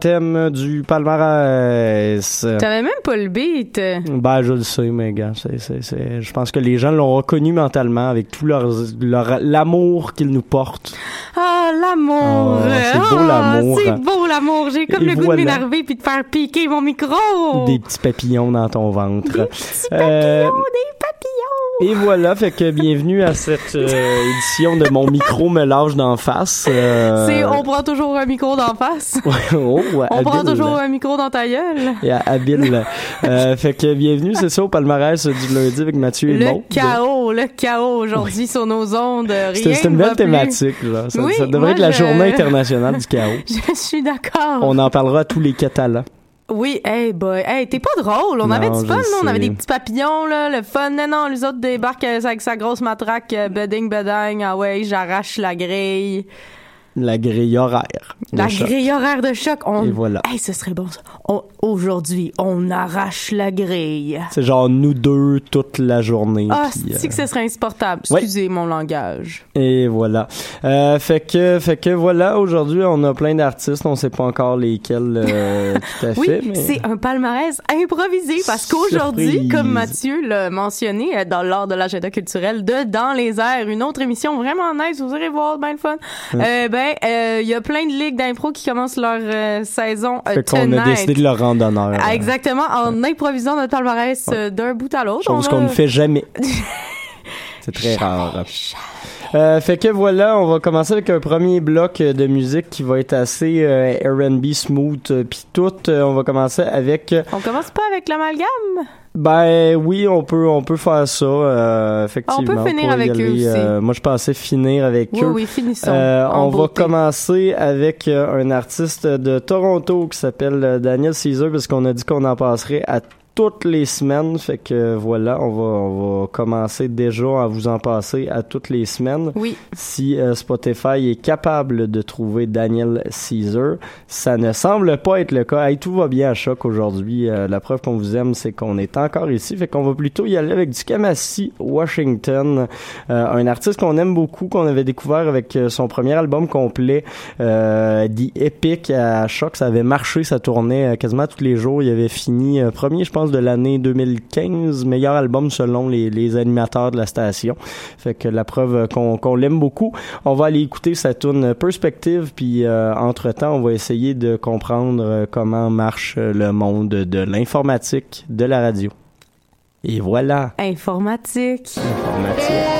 Thème du palmarès. T'avais même pas le beat. Ben, je le sais, mais gars, c'est, je pense que les gens l'ont reconnu mentalement avec tout leur, l'amour qu'ils nous portent. Ah, l'amour. Oh, c'est beau, Ah, l'amour. C'est beau l'amour. J'ai comme Et le goût voilà. de m'énerver puis de faire piquer mon micro. Des petits papillons dans ton ventre. Des petits Euh, papillons, des papillons. Et voilà, fait que bienvenue à cette euh, édition de Mon micro me lâche d'en face. Euh, C'est, on prend toujours un micro d'en face. oh, On prend toujours un micro dans ta gueule. À- habile. Euh, fait que bienvenue, c'est ça, au palmarès du lundi avec Mathieu et Le Maud. chaos, le chaos aujourd'hui sur nos ondes. C'est une ne belle thématique, là. Ça, Oui, ça devrait moi, être la je- journée internationale du chaos. Je suis d'accord. On en parlera à tous les Catalans. Oui, hey boy, hey, t'es pas drôle. On Non, avait du fun, on avait des petits papillons, là, le fun. Non, non, les autres débarquent euh, avec sa grosse matraque, euh, bedding, bedding, ah ouais, j'arrache la grille. La grille horaire. La grille horaire de choc. On... Et voilà. Hey, ce serait bon, ça. On- Aujourd'hui, on arrache la grille. C'est genre nous deux toute la journée. Ah, puis, c'est que euh, ce serait insupportable? ouais. Excusez mon langage. Et voilà. Euh, fait que, fait que voilà, aujourd'hui, on a plein d'artistes. On sait pas encore lesquels euh, tout à Oui, fait. mais- c'est un palmarès improvisé parce qu'aujourd'hui, Surprise. comme Mathieu l'a mentionné dans l'ordre de l'agenda culturel de Dans les airs, une autre émission vraiment nice, vous irez voir, bien le fun. Euh, ben, euh, il y a plein de ligues d'impro qui commencent leur euh, saison euh, Fait qu'on a décidé de leur rendre honneur. Ah, Exactement, en improvisant notre palmarès euh, d'un bout à l'autre. Chose On qu'on a- ne fait jamais. C'est très rare. Euh, fait que voilà, on va commencer avec un premier bloc euh, de musique qui va être assez euh, R&B smooth euh, puis tout. Euh, on va commencer avec On commence pas avec l'amalgame? ben oui, on peut on peut faire ça euh, effectivement. On peut finir avec eux aussi. euh, moi je pensais finir avec Oui, eux. oui, finissons. Euh, on va commencer avec un artiste de Toronto qui s'appelle Daniel Caesar parce qu'on a dit qu'on en passerait à toutes les semaines. Fait que voilà, on va, on va commencer déjà à vous en passer à toutes les semaines. Oui, Si euh, Spotify est capable de trouver Daniel Caesar, ça ne semble pas être le cas. Hey, tout va bien à choc aujourd'hui. Euh, la preuve qu'on vous aime, c'est qu'on est encore ici. Fait qu'on va plutôt y aller avec du Kamasi Washington, euh, un artiste qu'on aime beaucoup, qu'on avait découvert avec son premier album complet, euh, The Epic à choc. Ça avait marché, ça tournait quasiment tous les jours. Il avait fini premier, je pense, de l'année 2015, meilleur album selon les, les animateurs de la station. Fait que la preuve qu'on l'aime beaucoup. On va aller écouter sa tune Perspective, puis euh, entre-temps, on va essayer de comprendre euh, comment marche euh, le monde de l'informatique, de la radio. Et voilà, informatique. informatique.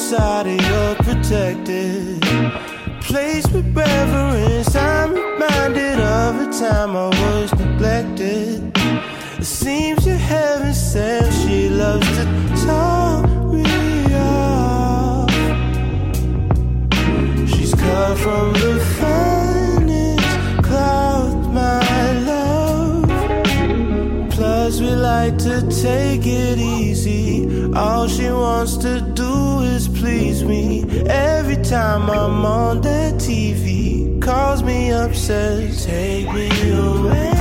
Go inside of your protected place with reverence, I'm reminded of a time I was neglected. It seems you're heaven sent, she loves to talk me off. She's cut from the finest cloth, my love. Plus, we like to take it easy. All she wants to do is please me. Every time I'm on the TV, calls me up, says, Take me away.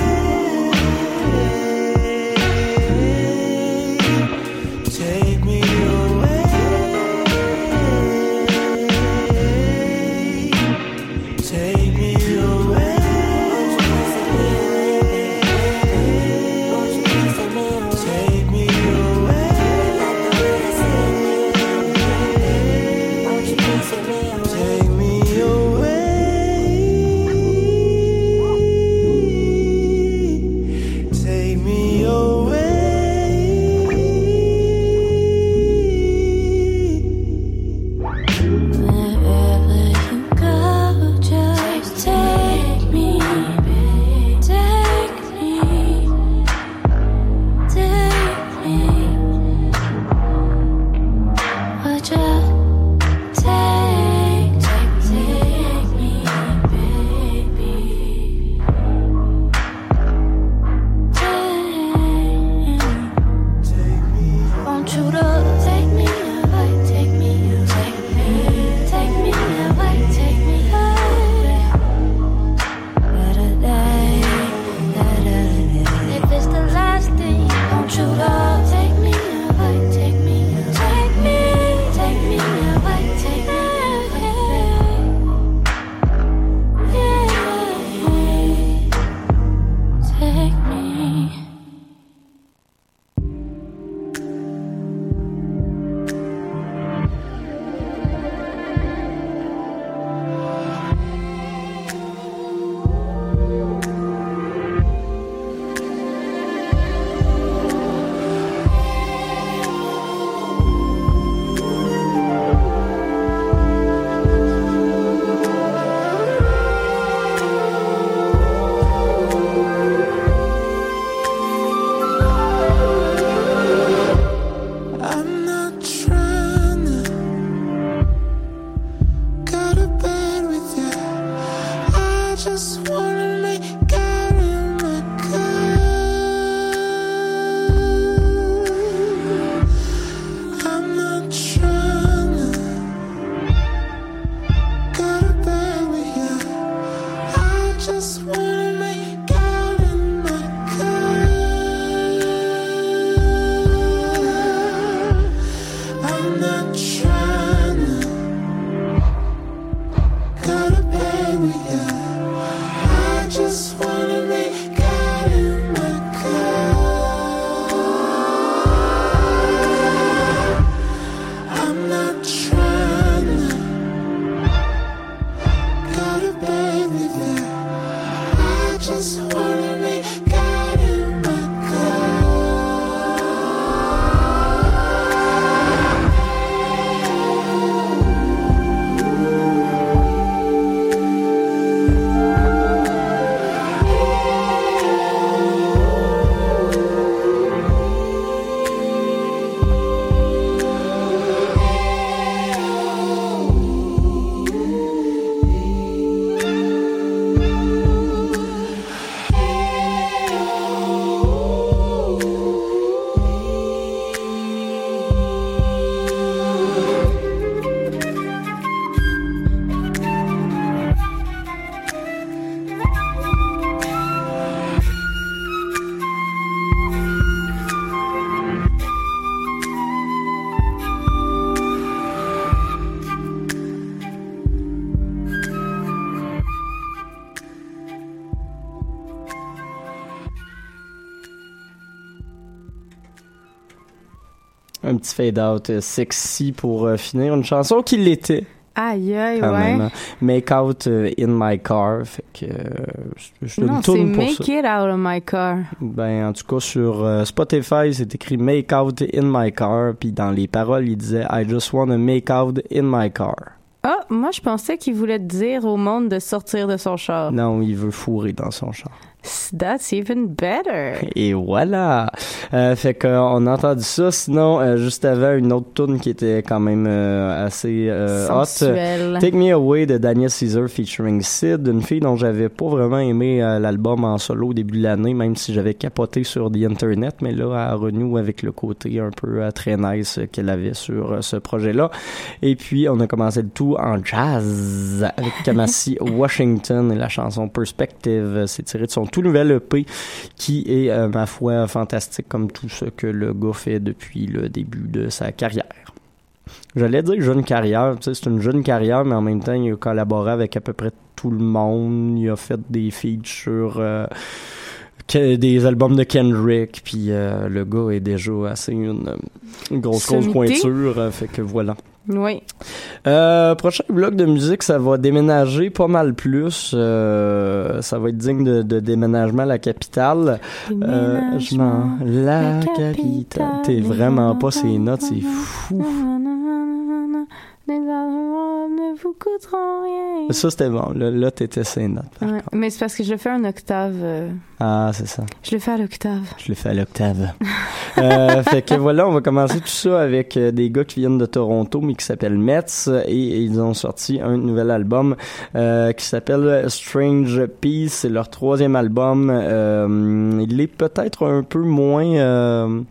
Un petit fade-out euh, sexy pour euh, finir une chanson qui l'était. Aïe, aïe, Quand ouais. même. Make out euh, in my car. Fait que je, Non, tourne pour Make ça. It Out of My Car. Ben, en tout cas, sur Spotify, c'est écrit Make out in my car. Puis dans les paroles, il disait I just wanna make out in my car. Ah, moi, je pensais qu'il voulait dire au monde de sortir de son char. Non, il veut fourrer dans son char. That's even better. Et voilà. Euh, fait qu'on a entendu ça. Sinon, euh, juste avant, une autre tune qui était quand même euh, assez euh, hot. Take Me Away de Daniel Caesar featuring Sid, une fille dont j'avais pas vraiment aimé euh, l'album en solo au début de l'année, même si j'avais capoté sur The Internet, mais là, elle renoue avec le côté un peu euh, très nice euh, qu'elle avait sur euh, ce projet-là. Et puis, on a commencé le tout en jazz avec Kamasi Washington et la chanson Perspective. C'est tiré de son tout nouvel EP qui est, euh, ma foi, fantastique comme tout ce que le gars fait depuis le début de sa carrière. J'allais dire jeune carrière, c'est une jeune carrière, mais en même temps, il a collaboré avec à peu près tout le monde. Il a fait des feats sur euh, des albums de Kendrick, puis euh, le gars est déjà assez une, une grosse, grosse pointure, euh, fait que voilà. Oui. Euh, prochain bloc de musique, ça va déménager pas mal plus. Euh, ça va être digne de, de déménagement à la capitale. Euh, je m'en... La la capitale. capitale, T'es vraiment pas ces notes, c'est fou. Amours ne vous coûteront rien. Ça, c'était bon. Là, là t'étais ces notes. par Ouais, contre. mais c'est parce que je le fais en octave. euh, Ah, c'est ça. je le fais à l'octave. Je l'ai fait à l'octave. euh, fait que voilà, on va commencer tout ça avec euh, des gars qui viennent de Toronto, mais qui s'appellent Mets, et, ils ont sorti un nouvel album euh, qui s'appelle Strange Peace. C'est leur troisième album. Il est peut-être un peu moins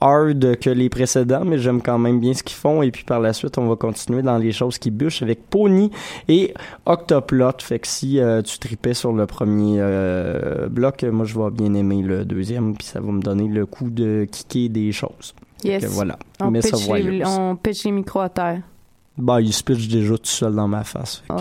hard que les précédents, mais j'aime quand même bien ce qu'ils font. Et puis par la suite, on va continuer dans les choses qui bûchent avec Pony et Octoplot. Fait que si euh, tu tripais sur le premier euh, bloc, moi je vais bien aimer le deuxième, puis ça va me donner le coup de kicker des choses. Yes. voilà. On pitch, les, on pitch les micros à terre. Bah, il se pitch déjà tout seul dans ma face. que-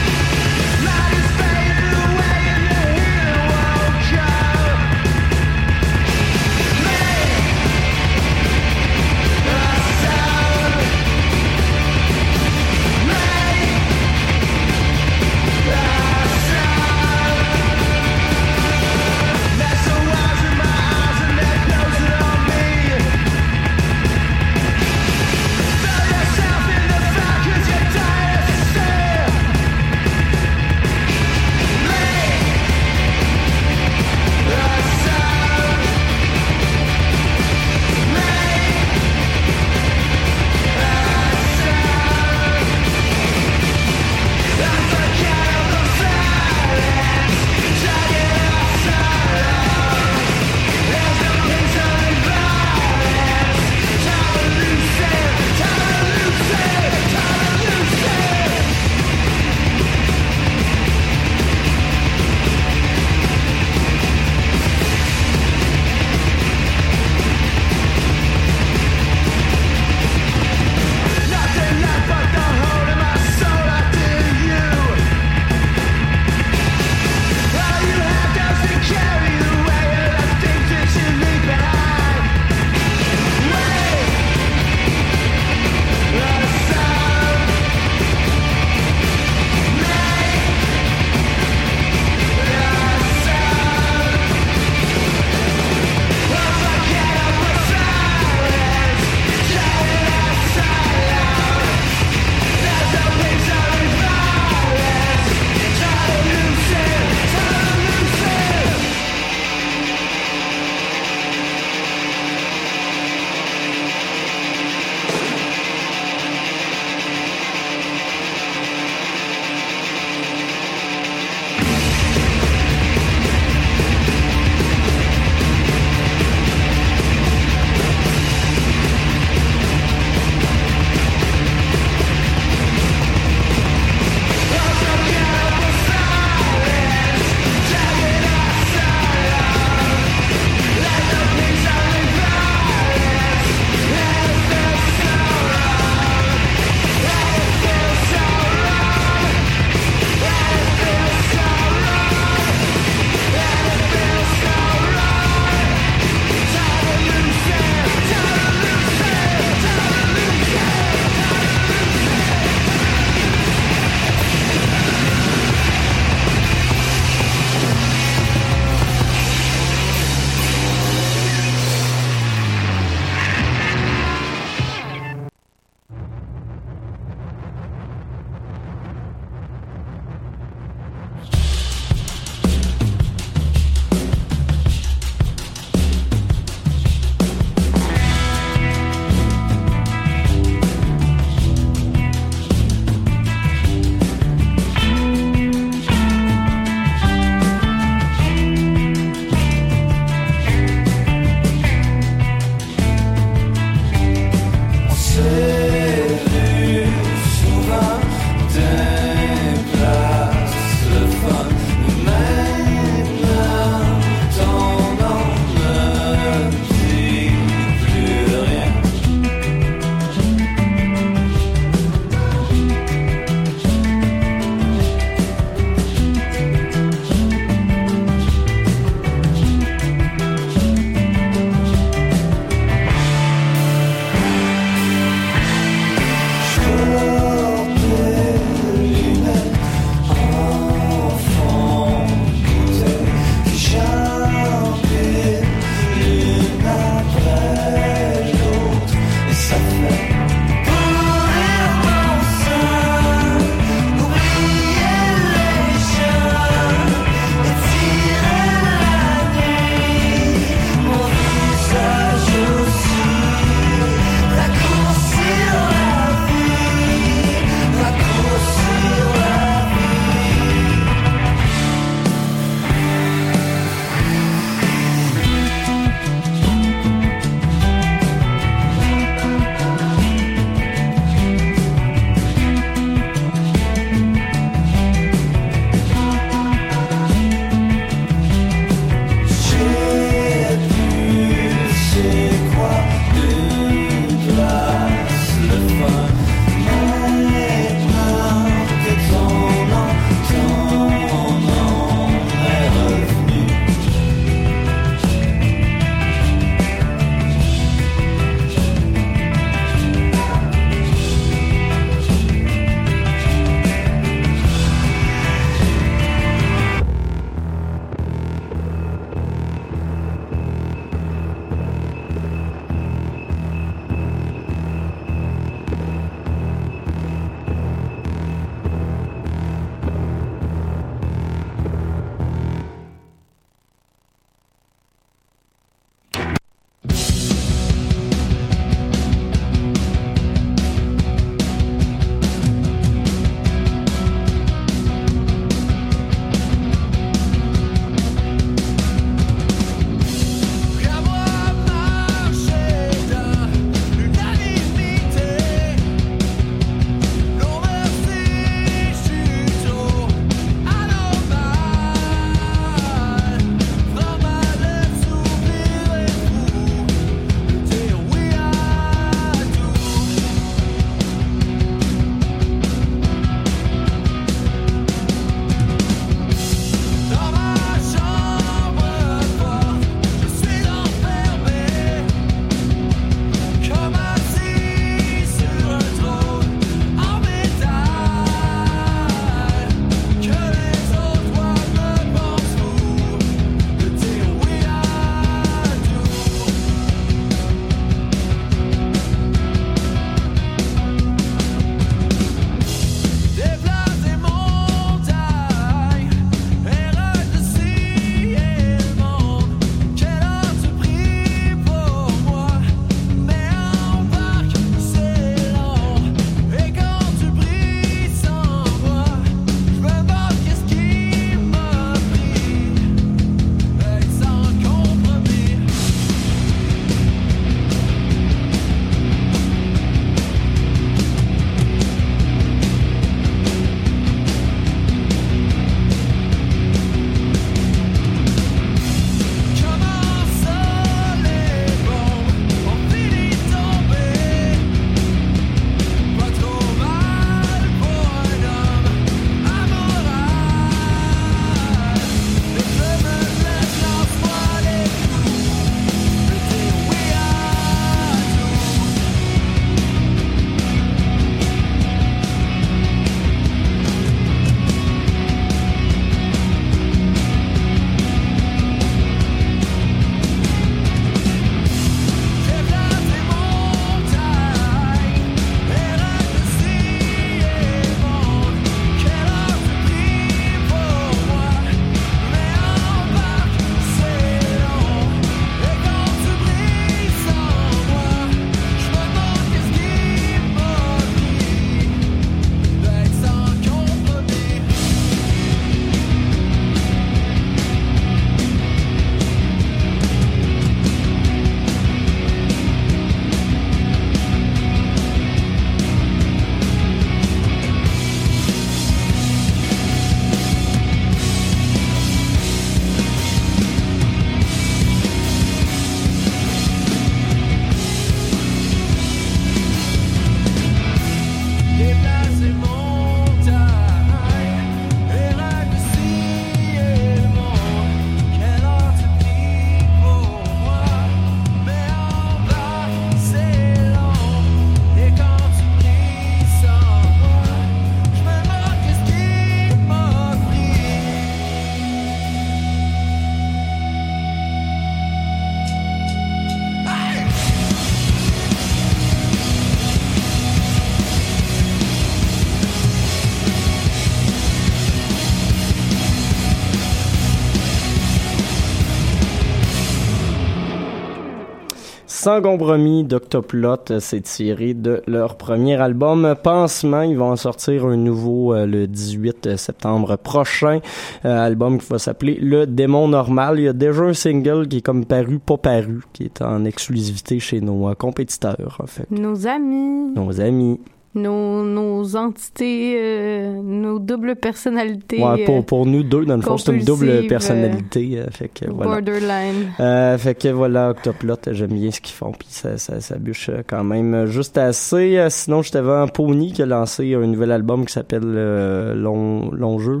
Sans compromis d'Octoplot, c'est tiré de leur premier album Pansement. Ils vont en sortir un nouveau euh, le 18 septembre prochain. Euh, album qui va s'appeler Le Démon Normal. Il y a déjà un single qui est comme paru, pas paru, qui est en exclusivité chez nos euh, compétiteurs. En fait. Nos amis. Nos amis nos, nos entités, euh, nos doubles personnalités. Ouais, pour, pour nous deux, dans le fond, c'est une double compulsives, personnalité. euh, fait que voilà. Borderline. Euh, fait que voilà, Octoplot, j'aime bien ce qu'ils font, puis ça, ça, ça bûche euh, quand même juste assez. Euh, Sinon, j'étais devant Pony qui a lancé un nouvel album qui s'appelle euh, Long, Long Jeu.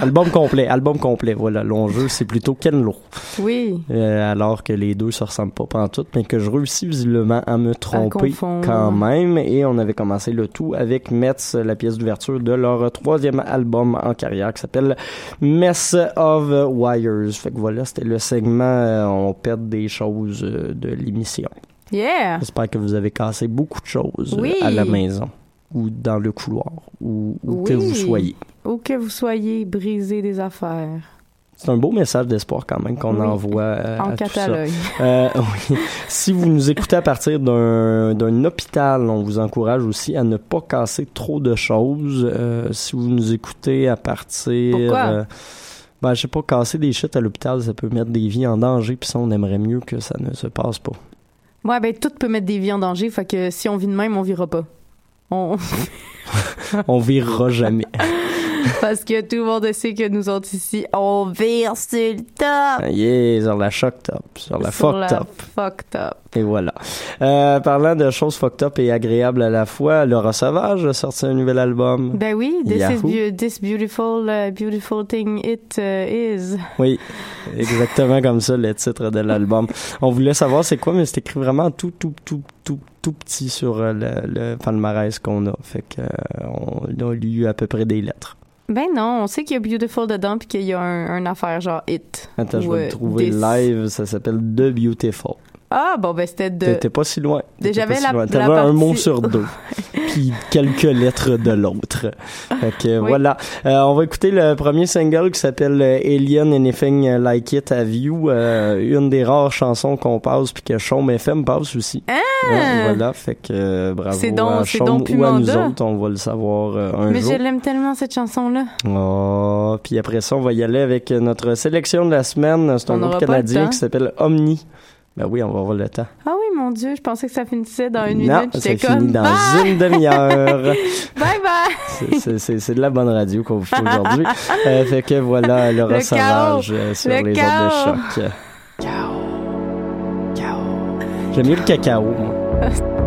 Album complet, album complet, voilà. Long Jeu, c'est plutôt Ken Lo. Oui. Euh, alors que les deux se ressemblent pas pantoute, mais que je réussis visiblement à me tromper quand même. Et on avait commencé le tout avec Metz, la pièce d'ouverture de leur troisième album en carrière qui s'appelle Mess of Wires. Fait que voilà, c'était le segment euh, On perd des choses euh, de l'émission. Yeah. J'espère que vous avez cassé beaucoup de choses euh, Oui. à la maison ou dans le couloir ou où que vous soyez. Où que vous soyez, brisé des affaires. C'est un beau message d'espoir quand même qu'on Oui. envoie euh, en à tout ça. Euh, oui. Si vous nous écoutez à partir d'un hôpital, on vous encourage aussi à ne pas casser trop de choses. Euh, si vous nous écoutez à partir... Pourquoi? euh, ben, je sais pas, casser des shit à l'hôpital, ça peut mettre des vies en danger, puis ça, on aimerait mieux que ça ne se passe pas. Ouais, ben tout peut mettre des vies en danger, fait que si on vit de même, on vira pas. On... On virera jamais. Parce que tout le monde sait que nous autres ici, on vire sur le top. yeah, sur la shock top, sur la Sur fuck la top. fucked up. Et voilà. Euh, parlant de choses fucked up et agréables à la fois, Laura Sauvage a sorti un nouvel album. Ben oui, this, is beautiful, uh, beautiful thing it uh, is. Oui, exactement comme ça, le titre de l'album. On voulait savoir c'est quoi, mais c'est écrit vraiment tout, tout, tout, tout, tout petit sur euh, le, le palmarès qu'on a. Fait euh, on a lu à peu près des lettres. Ben non, on sait qu'il y a beautiful dedans puis qu'il y a un, un affaire genre it. Attends, je vais euh, le trouver this. live. Ça s'appelle The Beautiful. Ah bon ben c'était de. T'étais pas si loin. J'avais si la- loin. T'avais un mot sur deux. puis quelques lettres de l'autre. Fait que Oui. voilà. Euh, on va écouter le premier single qui s'appelle euh, Alien Anything Like It Have You. Euh, une des rares chansons qu'on passe puis que Chaume FM passe aussi. Ah! Ouais, voilà. Fait que euh, bravo C'est donc- à Chaume ou à nous autres. On va le savoir euh, un Mais jour. je l'aime tellement cette chanson là. Oh, puis après ça, on va y aller avec notre sélection de la semaine. C'est un On groupe canadien qui s'appelle Omni. Ben oui, on va avoir le temps. Ah oui mon dieu, je pensais que ça finissait dans une non, minute. ça finit comme dans bye, une demi-heure. bye bye. C'est- de la bonne radio qu'on vous fait aujourd'hui. Euh, fait que voilà, Le Savage chaos. euh, sur Le les ondes de chaos. choc. Ciao. Ciao. J'aime mieux le cacao, moi.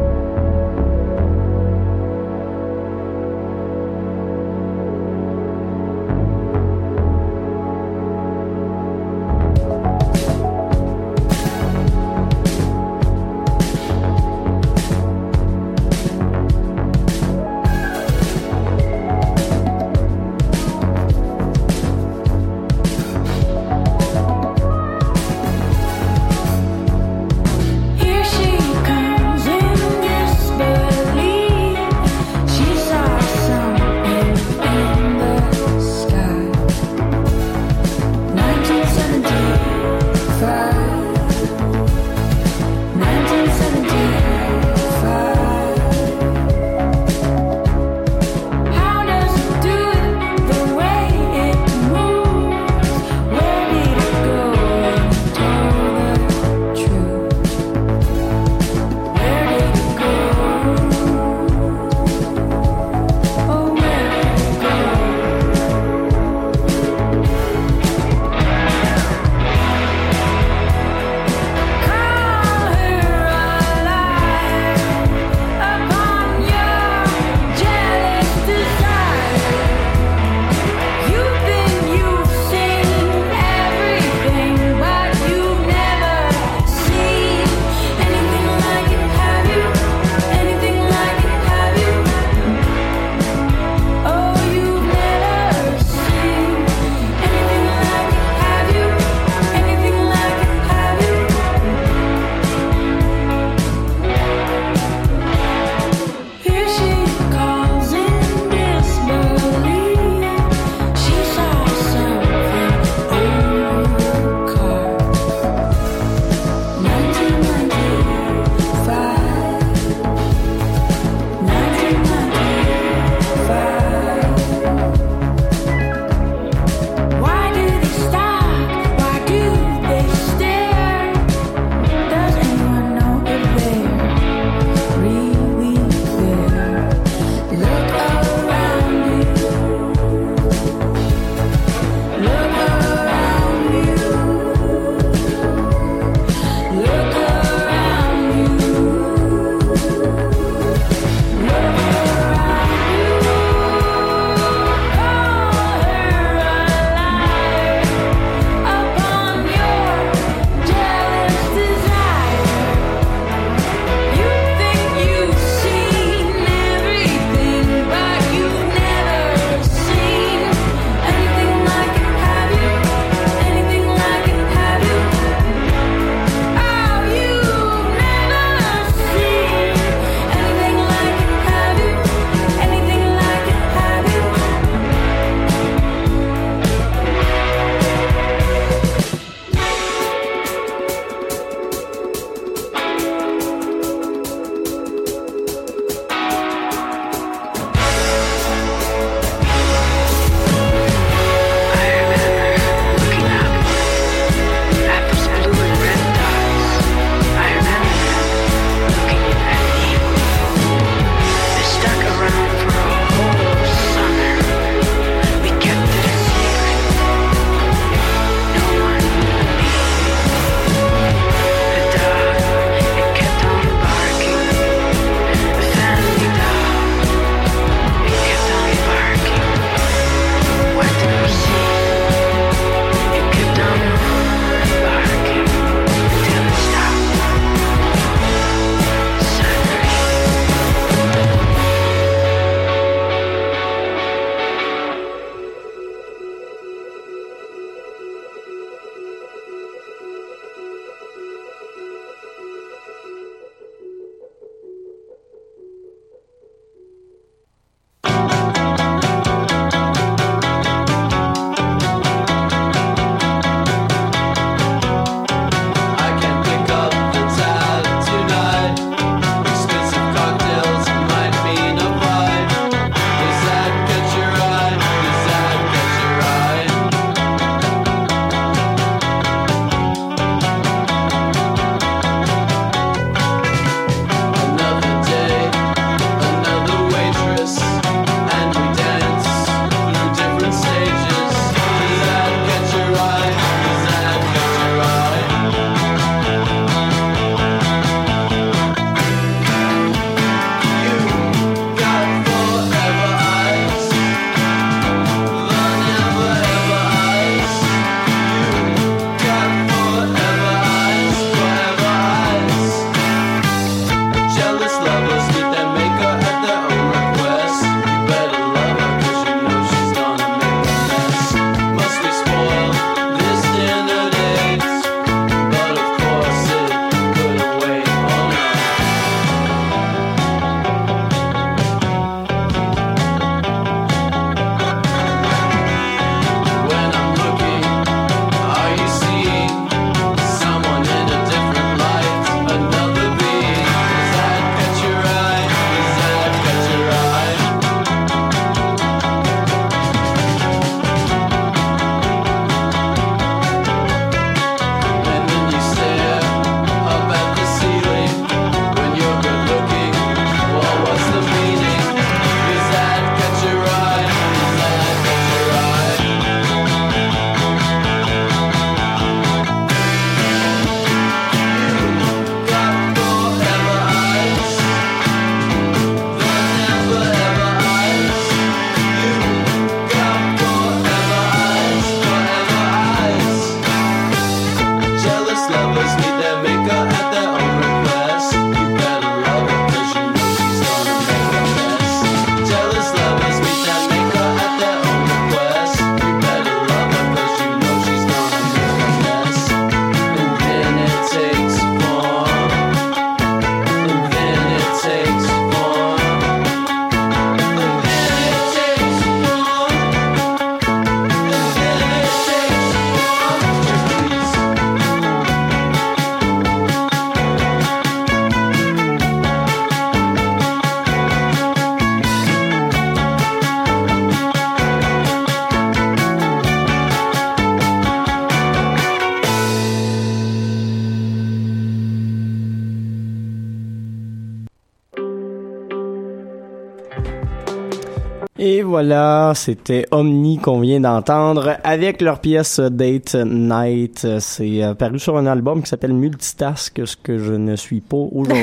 wala. C'était Omni qu'on vient d'entendre avec leur pièce Date Night. C'est euh, paru sur un album qui s'appelle Multitask, ce que je ne suis pas aujourd'hui.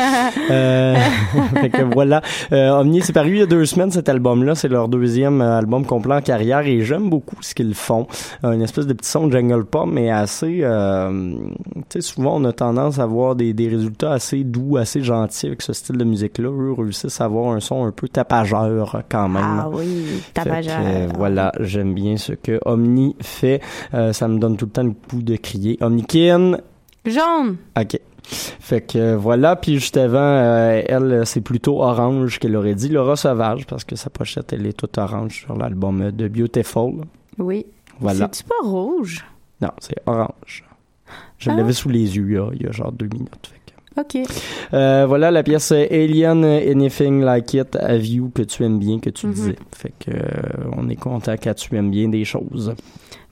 euh, fait que voilà, euh, Omni c'est paru il y a deux semaines cet album-là. C'est leur deuxième euh, album complet en carrière et j'aime beaucoup ce qu'ils font. Une espèce de petit son de jungle pop, mais assez. Euh, tu sais, souvent on a tendance à avoir des, des résultats assez doux, assez gentils avec ce style de musique-là. Eux réussissent à avoir un son un peu tapageur quand même. Ah oui, Que, tapageur. euh, voilà, j'aime bien ce que Omni fait. Euh, ça me donne tout le temps le coup de crier. Omnikin, Jaune. ok. Fait que euh, voilà, puis juste avant, euh, elle, c'est plutôt orange qu'elle aurait dit. Laura Sauvage, parce que sa pochette, elle est toute orange sur l'album de Beautiful. Oui. Voilà. C'est-tu pas rouge? Non, c'est orange. Je Ah. l'avais sous les yeux il y a, il y a genre deux minutes. Fait OK. Euh, voilà la pièce Alien Anything Like It à View que tu aimes bien, que tu Mhm. disais. Fait que euh, on est content quand tu aimes bien des choses.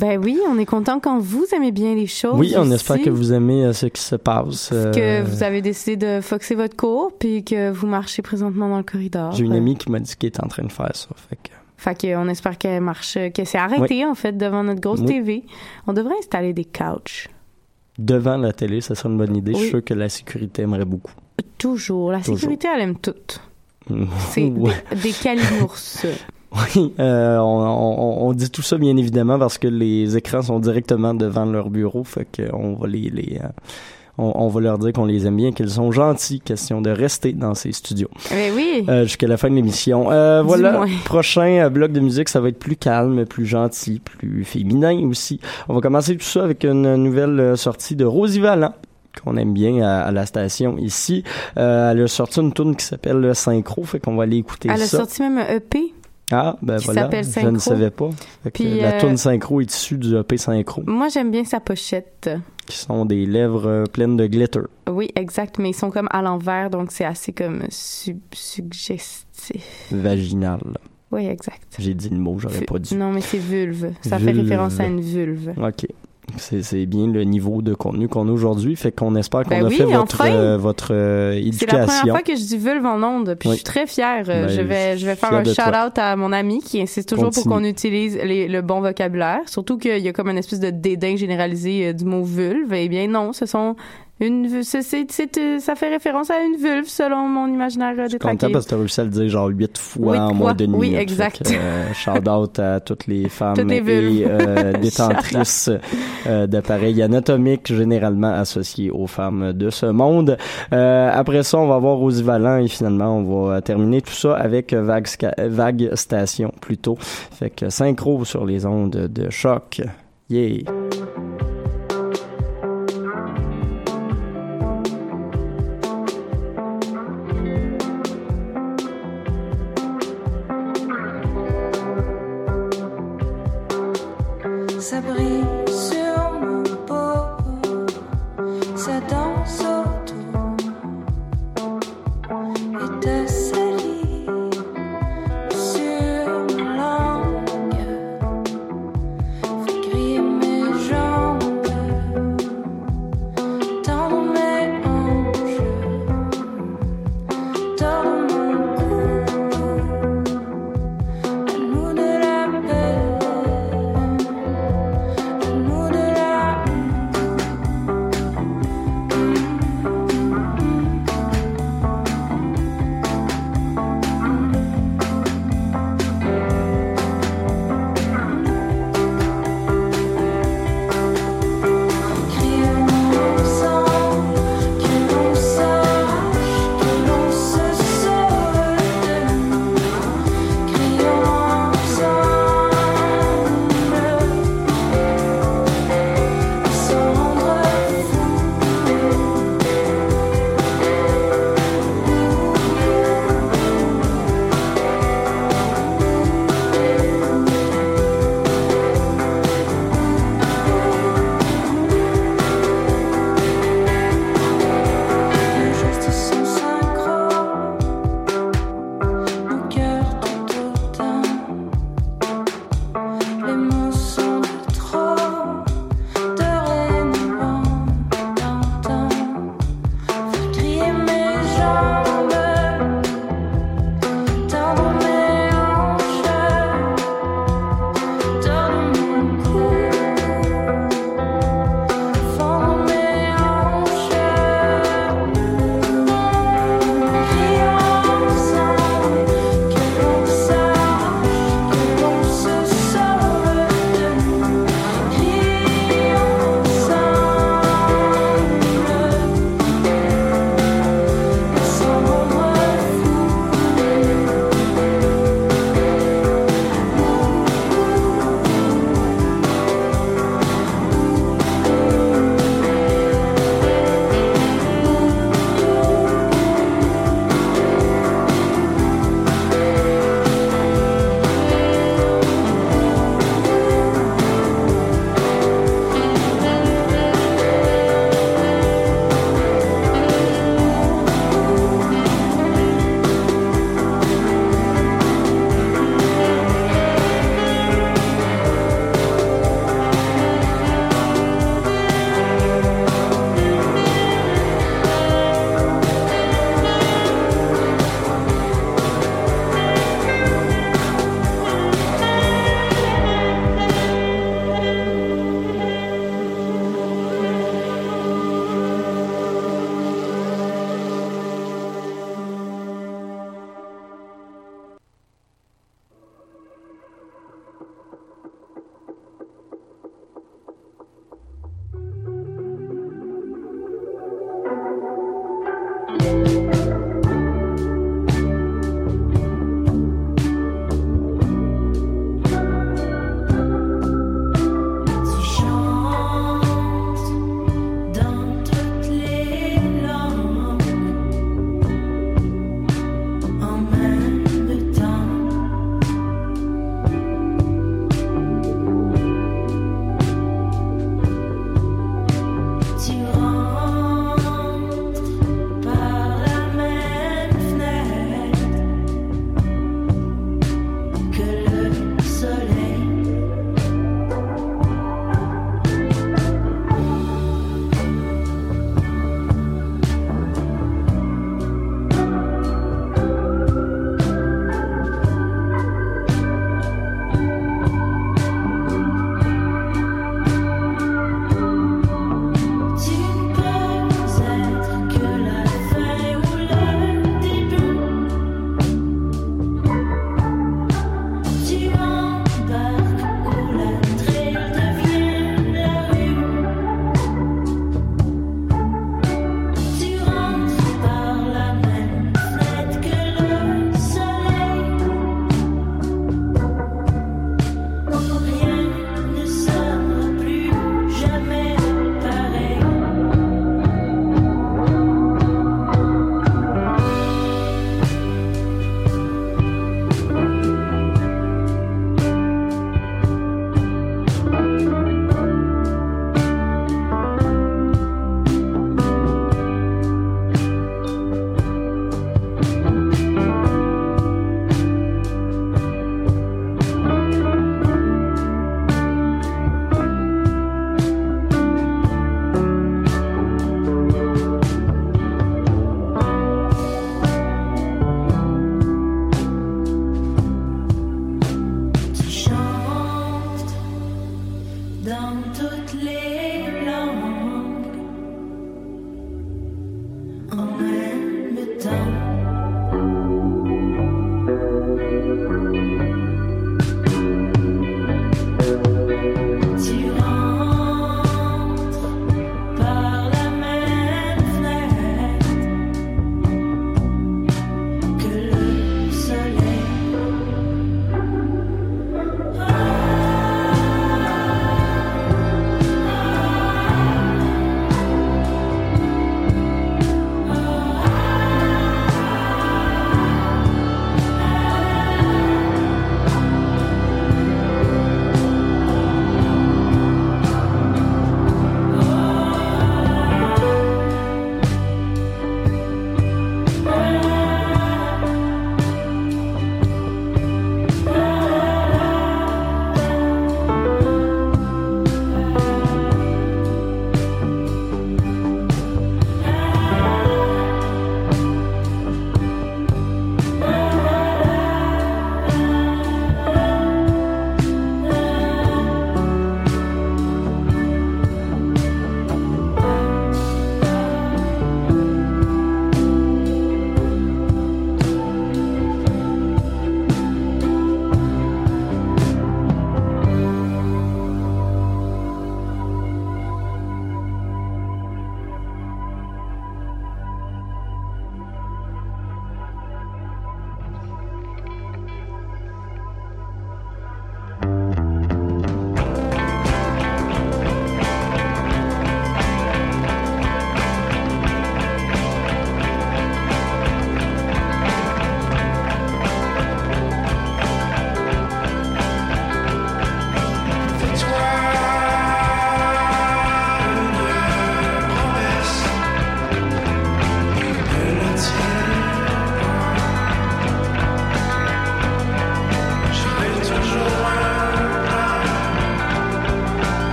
Ben oui, on est content quand vous aimez bien les choses. Oui, on aussi. espère que vous aimez euh, ce qui se passe. que Euh, vous avez décidé de foxer votre cours puis que vous marchez présentement dans le corridor. J'ai une Euh, amie qui m'a dit qu'elle est en train de faire ça. Fait que, Fait que on espère qu'elle marche, que c'est arrêté en fait devant notre grosse Oui. TV. On devrait installer des couches. Devant la télé, ça serait une bonne idée. Je suis sûr que la sécurité aimerait beaucoup. Toujours. La Toujours. sécurité, elle aime tout. C'est Ouais. des, des calinours. Oui, euh, on, on- on dit tout ça bien évidemment parce que les écrans sont directement devant leur bureau, fait qu'on va les, les euh, on, on va leur dire qu'on les aime bien, qu'ils sont gentils, question de rester dans ces studios Mais oui. euh, jusqu'à la fin de l'émission. Euh, voilà, moins. prochain euh, bloc de musique, ça va être plus calme, plus gentil, plus féminin aussi. On va commencer tout ça avec une nouvelle sortie de Rosie Vallant qu'on aime bien à, à la station ici. Euh, elle a sorti une tune qui s'appelle Synchro, fait qu'on va aller écouter elle a ça. sorti même un EP. Ah, ben qui voilà, je Synchro. ne savais pas. Puis, la euh, tune synchro est issue du EP synchro, Moi, j'aime bien sa pochette. Qui sont des lèvres euh, pleines de glitter. Oui, exact. Mais ils sont comme à l'envers, donc c'est assez comme sub suggestif. Vaginal. Oui, exact. J'ai dit le mot, j'aurais pas dû. Non, mais c'est vulve. Ça fait référence à une vulve. OK. C'est bien le niveau de contenu qu'on a aujourd'hui, fait qu'on espère qu'on Ben a oui, fait votre, enfin! euh, votre euh, C'est la première éducation. fois que je dis vulve en onde, puis Oui. je suis très fière. Euh, Ben, je vais, je vais faire un shout-out à mon ami qui insiste toujours Continue. pour qu'on utilise les- le bon vocabulaire. Surtout qu'il y a comme une espèce de dédain généralisé du mot vulve. Eh bien non, ce sont une, euh, ça fait référence à une vulve selon mon imaginaire euh, Je suis détraqué. content parce que tu as réussi à le dire genre huit fois en moins d'une Oui, exact. Que, euh, shout out à toutes les femmes Toutes les vulves. et euh, détentrices d'appareils anatomiques généralement associés aux femmes de ce monde. Après ça, on va voir Rosie Vallant et finalement, on va terminer tout ça avec Vague, Vague Station plutôt. Fait que synchro sur les ondes de choc. Yeah!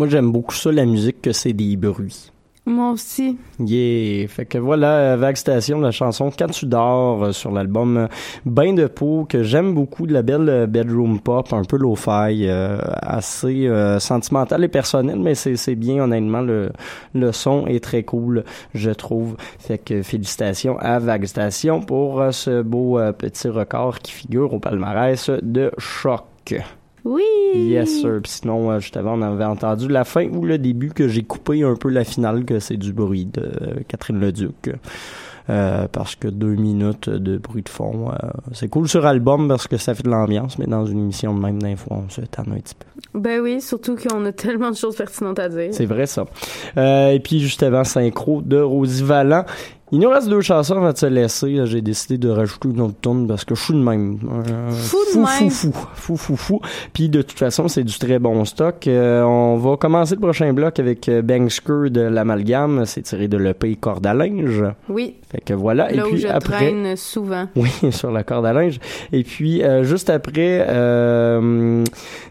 Moi, j'aime beaucoup ça, la musique, que c'est des bruits. Moi aussi. Yeah! Fait que voilà, euh, Vague Station, la chanson Quand tu dors euh, sur l'album euh, Bain de peau, que j'aime beaucoup, de la belle bedroom pop, un peu euh, assez euh, sentimentale et personnelle, mais c'est c'est bien, honnêtement, le, le son est très cool, je trouve. Fait que félicitations à Vague Station pour ce beau euh, petit record qui figure au palmarès de Choc. Oui. Yes, sir. Puis sinon, euh, juste avant, on avait entendu la fin ou le début que j'ai coupé un peu la finale, que c'est du bruit de euh, Catherine Leduc. Euh, parce que deux minutes de bruit de fond, c'est cool sur album parce que ça fait de l'ambiance, mais dans une émission de même d'info, on se tanne un petit peu. Ben oui, surtout qu'on a tellement de choses pertinentes à dire. C'est vrai ça. Et puis juste avant synchro de Rosie Vallant. Il nous reste deux chansons avant de se laisser. J'ai décidé de rajouter une autre tonne parce que je suis de même. Euh, Fou de fou, même. Fou, fou, fou, fou, fou. Puis de toute façon, c'est du très bon stock. Euh, on va commencer le prochain bloc avec euh, Bangsker de l'amalgame. C'est tiré de l'EP Corde à linge. Oui, Fait que voilà. Et là où puis je après... traîne souvent. Oui, sur la corde à linge. Et puis, euh, juste après,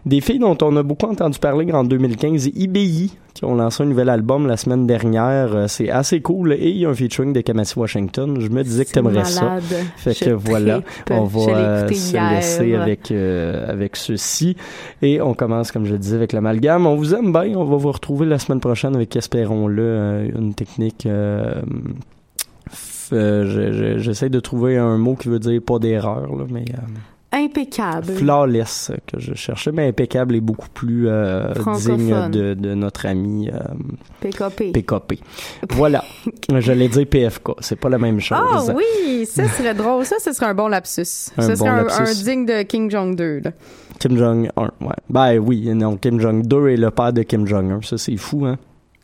des filles dont on a beaucoup entendu parler en 2015, IBI, qui ont lancé un nouvel album la semaine dernière. C'est assez cool. Et il y a un featuring de Kamasi Washington. Je me disais que t'aimerais ça. Fait Je que voilà, on va euh, se hier. laisser avec euh, avec ceci et on commence comme je le disais avec l'amalgame. On vous aime bien, on va vous retrouver la semaine prochaine avec espérons-le euh, une technique euh, f- je- je- j'essaie de trouver un mot qui veut dire pas d'erreur mais euh, Impeccable. flawless que je cherchais mais impeccable et beaucoup plus euh, digne de, de notre ami euh, PKP. PKP. Voilà, j'allais dire PFK, c'est pas la même chose. Ah oui, ça serait drôle. Ça, ce serait un bon lapsus. Un ça bon serait un, lapsus. un digne de King Jong 2. Là. Kim Jong-un, ouais. Ben oui, non, Kim Jong-2 est le père de Kim Jong-un. Ça, c'est fou, hein?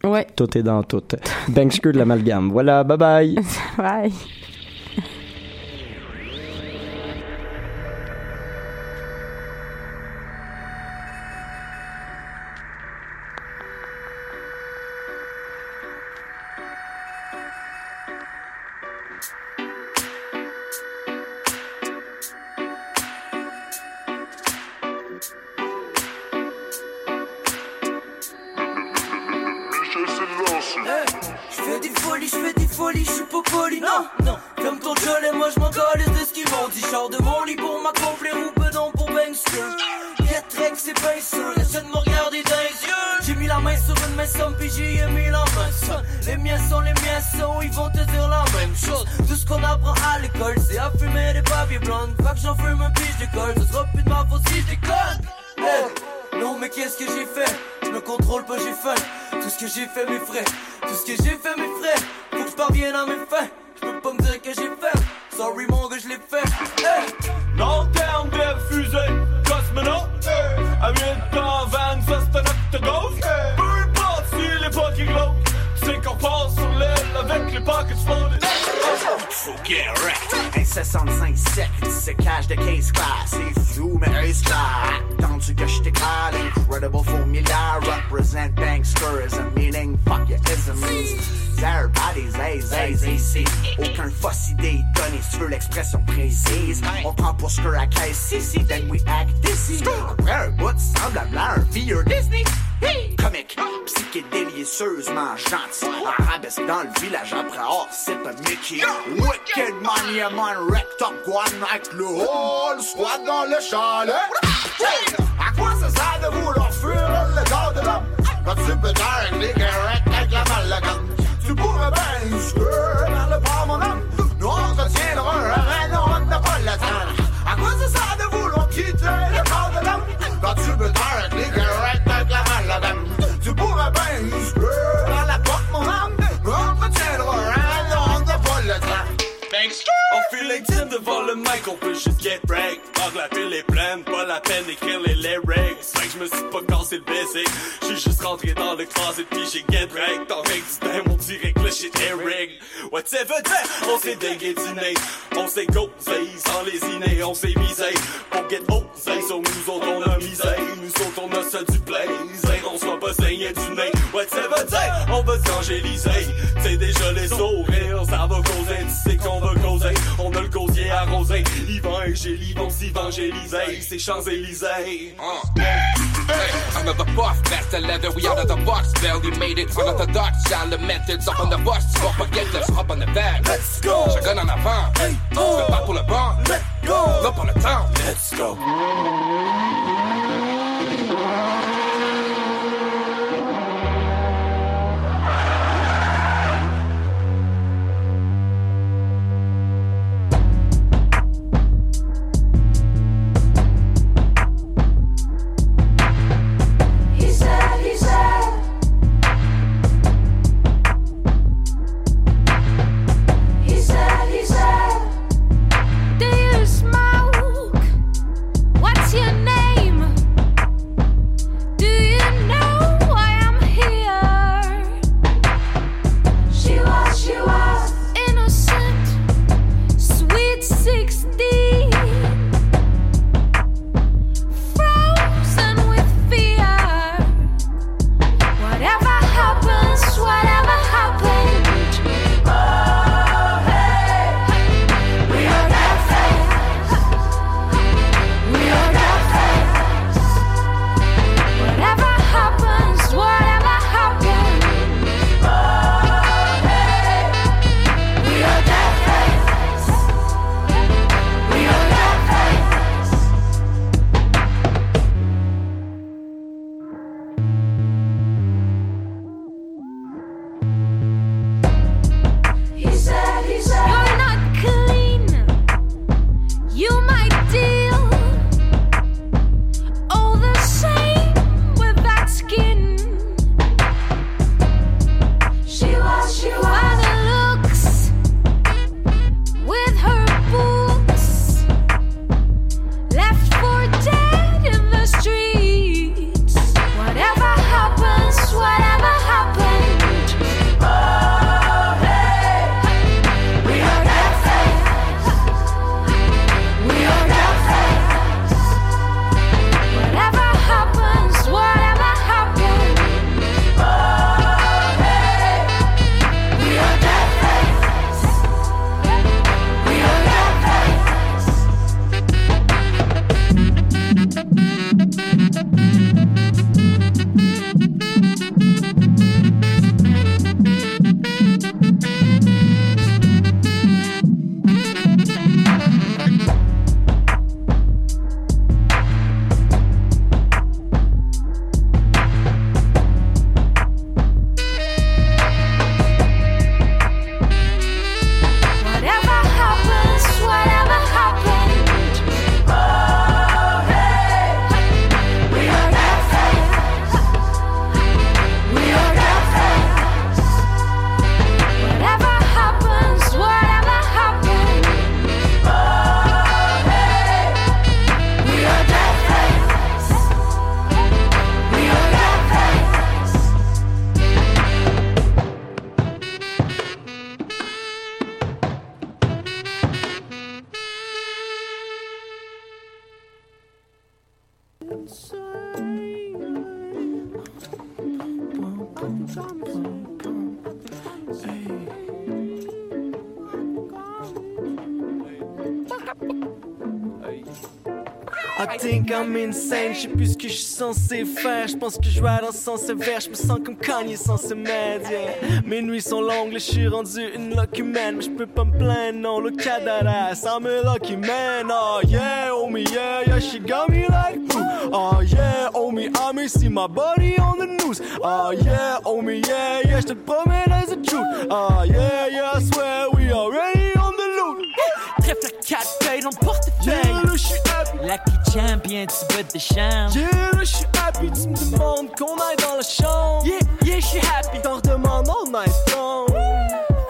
Ouais. Tout est dans tout. Banksker de l'amalgame. Voilà, bye bye. Je fais des folies, je fais des folies, je suis pas poli, non, non. Comme ton et moi je m'en de ce qu'ils m'ont dit. Char de mon lit pour m'accomplir ou bedon pour Bankster. Pietrek, c'est bien sûr, essaie de me regarder dans les yeux. J'ai mis la main sur une maison, puis j'y ai mis la main. Les miens sont les miens sont, ils vont te dire la même chose. Tout ce qu'on apprend à l'école, c'est à fumer des papiers blondes. Fait que j'en fume un pige d'école, ce sera plus de ma faute si je déconne. Hey, non, mais qu'est-ce que j'ai fait? Je me contrôle pas, j'ai faim. Tout ce que j'ai fait, mes frais. Tout ce que j'ai fait, mes frais. Faut que je parvienne à mes fins. Je peux pas me dire que j'ai fait. Sorry, mon gars, je l'ai fait. Hey. Non terme de fusée, cosmonaute À 8 ans, van, ça c'est un octogone Peu importe si est glauque Tu avec les pockets floated Faut get wrecked. Un 65 sec, se cache de case class. C'est flou, mais race class. Attendu que je t'éclate. Incredible formula. Represent banksters. A meaning, fuck your isms. Everybody's ace, ace, ici. Aucun fausse idée donnée, si tu veux l'expression précise. On prend pour ce que la caisse ici, then we act ici. Après un bout, semblable à un vieux Disney. Comique, psychédélicieusement gentil. Arabesque dans le village après or, c'est un Mickey. Wicked money, man, wrecked up, one avec le whole squad dans le chalet. À quoi ça sert de vouloir fuir le corps de l'homme? Quand tu peux les correct avec la malagane. Tu pourrais bien inscrire dans le pas, mon homme. Nous entretiendrons un reine, on n'a pas temps. À quoi ça sert de vouloir quitter le corps de l'homme? Quand tu avec la malagane. Tu pourrais la porte, On file intime devant le mic, on peut juste get break. Tant que la pile est pleine, pas la peine d'écrire les lyrics. Fait que je me suis pas cassé le basic J'suis juste rentré dans le closet puis j'ai get break. Dans règle du time, on que le shit est rig Whatever that, on s'est dégué du nez. On s'est gosé sans les on s'est visé Pour get osé, sur nous autres on a misé. Nous autres on a ça du plaisir, on soit pas saigné du nez Whatever that, on va s'angéliser C'est déjà les sourires, ça va causer, tu sais qu'on va causer On a le gosier arrosé, évangélie, vont s'évangéliser C'est Champs-Élysées Hey, another buff, master leather, we out of the box, barely made it. Unorthodox, the methods up on the bus, vas pas get, let's hop on the van. Let's go. Chacun en avant, hey, oh. le pas pour le banc, Let's go. là pour le temps. Let's go. I'm insane, je sais plus ce que je suis censé faire. Je pense que je vais dans le sens sévère, je me sens comme Kanye sans ses meds. yeah. Mes nuits sont longues, je suis rendu une lucky man. Mais je peux pas me plaindre, non, look at that ass. I'm a lucky man, oh yeah, oh me, yeah, yeah, she got me like, ooh. oh yeah, oh me, I may see my body on the news. Oh yeah, oh me, yeah, yeah, je te promets, that's the truth. Oh yeah, yeah, I swear we already 4 paye dans le portefeuille. Yeah, je suis happy. Lucky champion, tu veux des champs. Yeah, je suis happy, tu me demandes qu'on aille dans la chambre. Yeah, yeah, je suis happy. T'en redemandes all night long.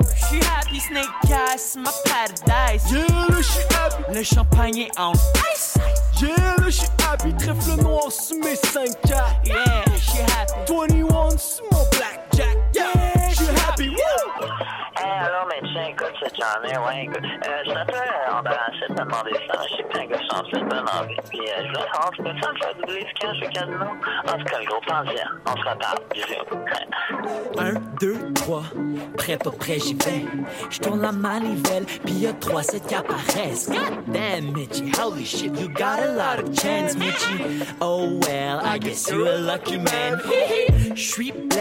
Je suis happy, snake eyes, my paradise. Yeah, je suis happy. Le champagne est en ice. Yeah, je suis happy. Trèfle noir sur mes 5 4 Yeah, je suis happy. 21 sur mon blackjack. Yeah, je suis happy. Woo! Hey, allô, médecin, écoute, c'est Johnny. Ouais, écoute, euh, je t'appelle euh, embarrassé de te demander ça. Je sais que t'es un gars sensible, bonne envie. Puis, euh, je voulais savoir, tu peux me faire doubler ce cash au casino? En tout cas, le gros plaisir. On se reparle. Bisous. Un, deux, trois, prêt pas prêt, j'y vais. Je tourne la manivelle, puis y a trois sets qui apparaissent. God damn, Mitchie, holy shit, you got a lot of chance, Mitchie. Oh well, I guess you're a lucky man. Je suis plein.